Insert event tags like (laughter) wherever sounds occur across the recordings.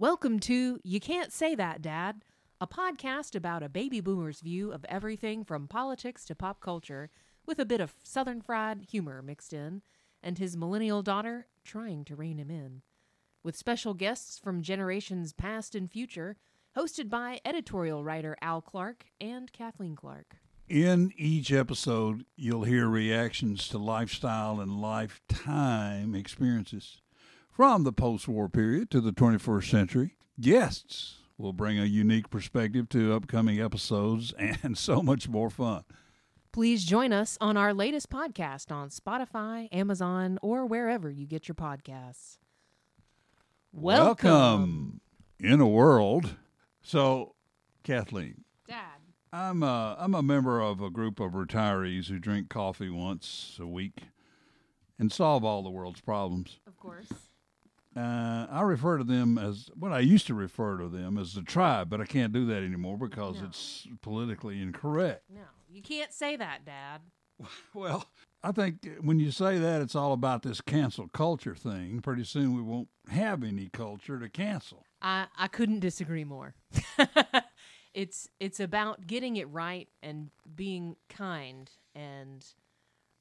Welcome to You Can't Say That, Dad, a podcast about a baby boomer's view of everything from politics to pop culture, with a bit of southern fried humor mixed in, and his millennial daughter trying to rein him in. With special guests from generations past and future, hosted by editorial writer Al Clark and Kathleen Clark. In each episode, you'll hear reactions to lifestyle and lifetime experiences. From the post war period to the 21st century, guests will bring a unique perspective to upcoming episodes (laughs) and so much more fun. Please join us on our latest podcast on Spotify, Amazon, or wherever you get your podcasts. Welcome in a world. So, Kathleen, Dad. I'm a, I'm a member of a group of retirees who drink coffee once a week and solve all the world's problems. Of course. Uh, I refer to them as what I used to refer to them as the tribe, but I can't do that anymore because No. it's politically incorrect. No, you can't say that, Dad. (laughs) Well, I think when you say that, it's all about this cancel culture thing. Pretty soon we won't have any culture to cancel. I, I couldn't disagree more. (laughs) it's it's about getting it right and being kind and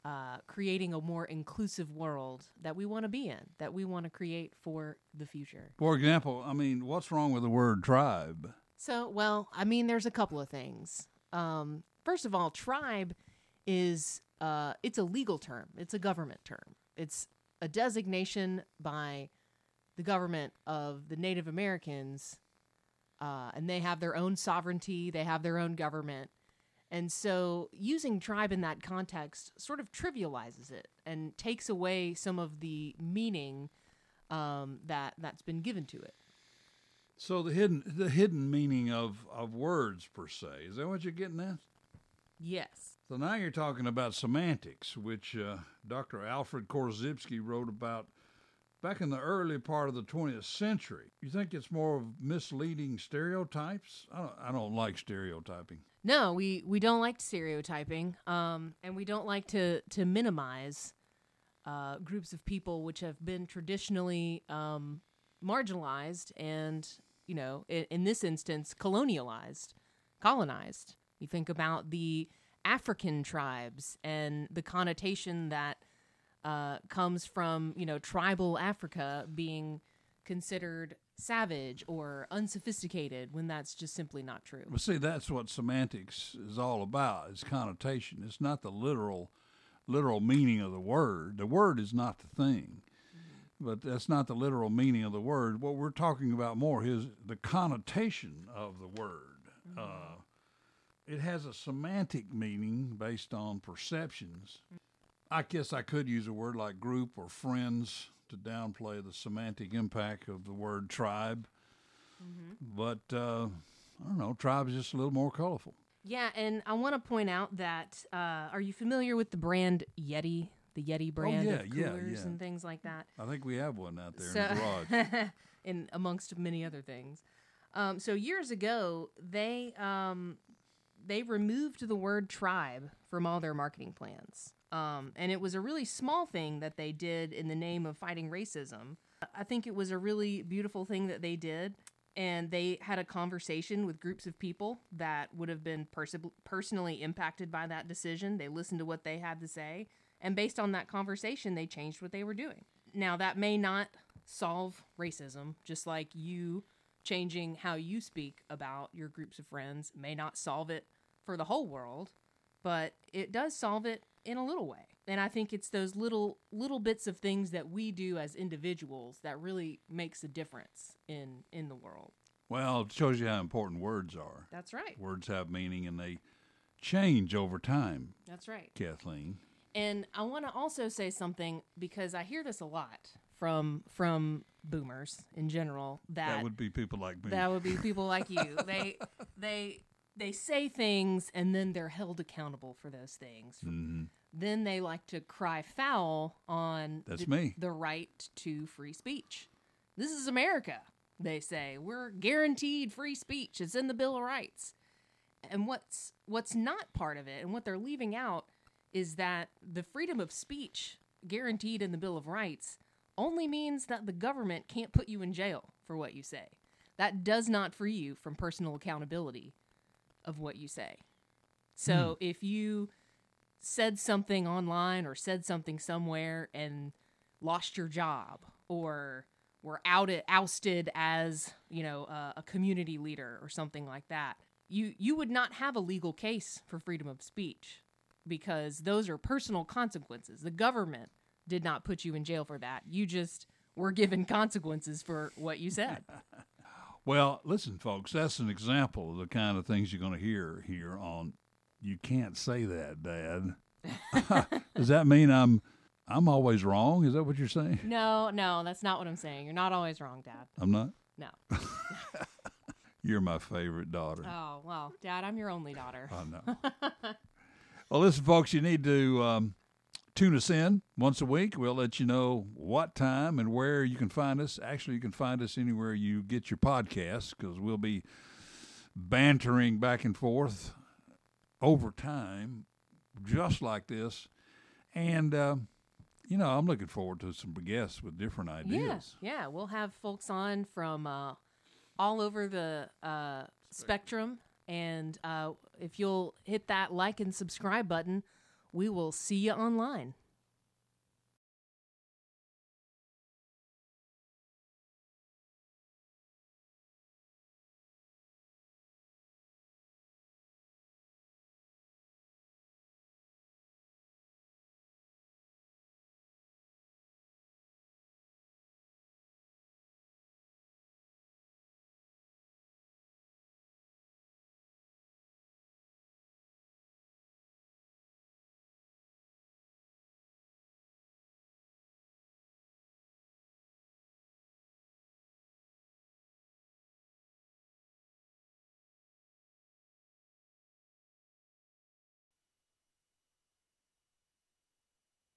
uh, creating a more inclusive world that we want to be in, that we want to create for the future. For example, I mean, what's wrong with the word tribe? So, well, I mean, there's a couple of things. Um, first of all, tribe is uh, it's a legal term. It's a government term. It's a designation by the government of the Native Americans, uh, and they have their own sovereignty. They have their own government, and so using tribe in that context sort of trivializes it and takes away some of the meaning um, that that's been given to it. So the hidden the hidden meaning of, of words per se is that what you're getting at? Yes. So now you're talking about semantics, which uh, Dr. Alfred Korzybski wrote about back in the early part of the 20th century. You think it's more of misleading stereotypes? I don't, I don't like stereotyping. No, we we don't like stereotyping, um, and we don't like to to minimize uh, groups of people which have been traditionally um, marginalized and you know in, in this instance colonialized, colonized. You think about the African tribes and the connotation that uh, comes from you know tribal Africa being considered savage or unsophisticated when that's just simply not true. But see, that's what semantics is all about. It's connotation. It's not the literal literal meaning of the word. The word is not the thing. But that's not the literal meaning of the word. What we're talking about more is the connotation of the word. Uh, it has a semantic meaning based on perceptions. I guess I could use a word like group or friends to downplay the semantic impact of the word tribe. But uh, I don't know, tribe is just a little more colorful. Yeah, and I want to point out that uh, are you familiar with the brand Yeti, the Yeti brand yeah, of yeah, coolers yeah. and things like that? I think we have one out there So- in the garage. (laughs) and amongst many other things. Um, so years ago, they um, they removed the word tribe from all their marketing plans, um, and it was a really small thing that they did in the name of fighting racism. I think it was a really beautiful thing that they did, and they had a conversation with groups of people that would have been pers- personally impacted by that decision. They listened to what they had to say, and based on that conversation, they changed what they were doing. Now, that may not solve racism, just like you changing how you speak about your groups of friends may not solve it for the whole world, but it does solve it in a little way. And I think it's those little little bits of things that we do as individuals that really makes a difference in in the world. well, it shows you how important words are. That's right. Words have meaning and they change over time, That's right. Kathleen. And I want to also say something because I hear this a lot from from boomers in general that That would be people like me. That would be people like you. (laughs) they they they say things and then they're held accountable for those things. hmm Then they like to cry foul on That's the, me. the right to free speech. This is America, they say. We're guaranteed free speech. It's in the Bill of Rights. And what's what's not part of it and what they're leaving out is that the freedom of speech guaranteed in the Bill of Rights only means that the government can't put you in jail for what you say. That does not free you from personal accountability of what you say. So hmm. if you said something online or said something somewhere and lost your job or were outed ousted as you know uh, a community leader or something like that you you would not have a legal case for freedom of speech because those are personal consequences. The government did not put you in jail for that. You just were given consequences for what you said. (laughs) Well, listen, folks, that's an example of the kind of things you're going to hear here on You Can't Say That, Dad. (laughs) (laughs) Does that mean I'm I'm always wrong? Is that what you're saying? no no that's not what i'm saying you're not always wrong dad I'm not. no (laughs) You're my favorite daughter. oh well dad i'm your only daughter I know. well, listen, folks, you need to um, tune us in once a week. We'll let you know what time and where you can find us. Actually, you can find us anywhere you get your podcasts because we'll be bantering back and forth over time, just like this. And, uh, you know, I'm looking forward to some guests with different ideas. Yeah, yeah, we'll have folks on from uh, all over the uh, spectrum, and uh, if you'll hit that like and subscribe button, we will see you online.